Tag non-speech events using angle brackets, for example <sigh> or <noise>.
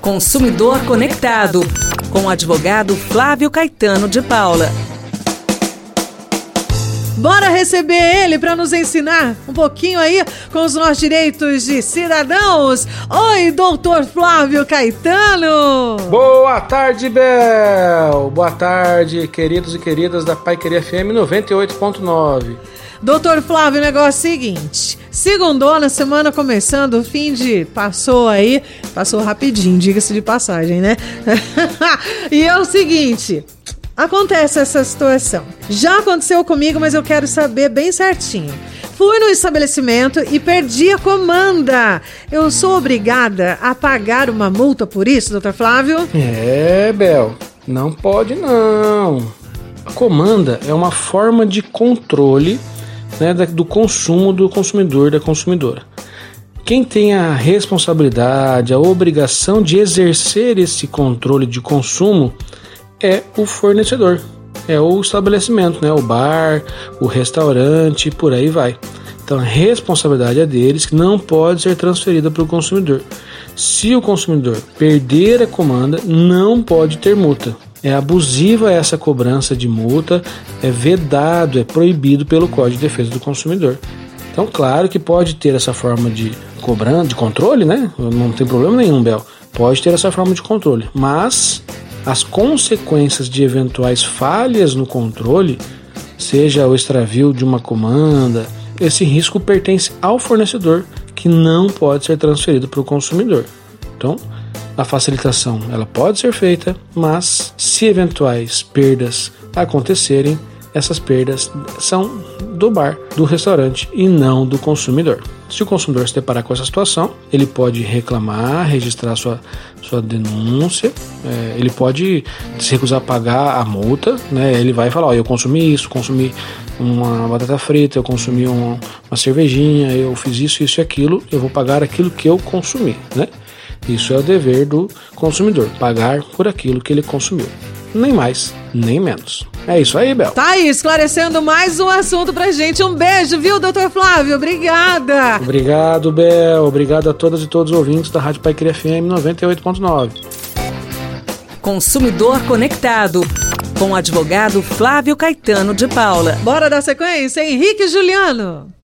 Consumidor Conectado, com o advogado Flávio Caetano de Paula. Bora receber ele para nos ensinar um pouquinho aí com os nossos direitos de cidadãos. Oi, doutor Flávio Caetano. Boa tarde, Bel. Boa tarde, queridos e queridas da Pai Queria FM 98.9. Doutor Flávio, o negócio é o seguinte. Segundona, semana começando, o fim de. Passou aí. Passou rapidinho, diga-se de passagem, né? <laughs> e é o seguinte. Acontece essa situação. Já aconteceu comigo, mas eu quero saber bem certinho. Fui no estabelecimento e perdi a comanda. Eu sou obrigada a pagar uma multa por isso, doutor Flávio? É, Bel. Não pode não. A comanda é uma forma de controle né, do consumo do consumidor, da consumidora. Quem tem a responsabilidade, a obrigação de exercer esse controle de consumo é o fornecedor, é o estabelecimento, né, o bar, o restaurante, por aí vai. Então a responsabilidade é deles que não pode ser transferida para o consumidor. Se o consumidor perder a comanda, não pode ter multa. É abusiva essa cobrança de multa, é vedado, é proibido pelo Código de Defesa do Consumidor. Então, claro que pode ter essa forma de cobrança, de controle, né? Não tem problema nenhum, Bel. Pode ter essa forma de controle, mas as consequências de eventuais falhas no controle, seja o extravio de uma comanda, esse risco pertence ao fornecedor, que não pode ser transferido para o consumidor. Então, a facilitação ela pode ser feita, mas se eventuais perdas acontecerem, essas perdas são do bar, do restaurante e não do consumidor. Se o consumidor se deparar com essa situação, ele pode reclamar, registrar sua, sua denúncia, é, ele pode se recusar a pagar a multa, né? ele vai falar: ó, eu consumi isso, consumi uma batata frita, eu consumi uma, uma cervejinha, eu fiz isso, isso e aquilo, eu vou pagar aquilo que eu consumi. Né? Isso é o dever do consumidor, pagar por aquilo que ele consumiu. Nem mais, nem menos. É isso aí, Bel. Tá aí, esclarecendo mais um assunto pra gente. Um beijo, viu, doutor Flávio? Obrigada. Obrigado, Bel. Obrigado a todas e todos os ouvintes da Rádio Pai Cria FM 98.9. Consumidor Conectado, com o advogado Flávio Caetano de Paula. Bora dar sequência, Henrique Juliano.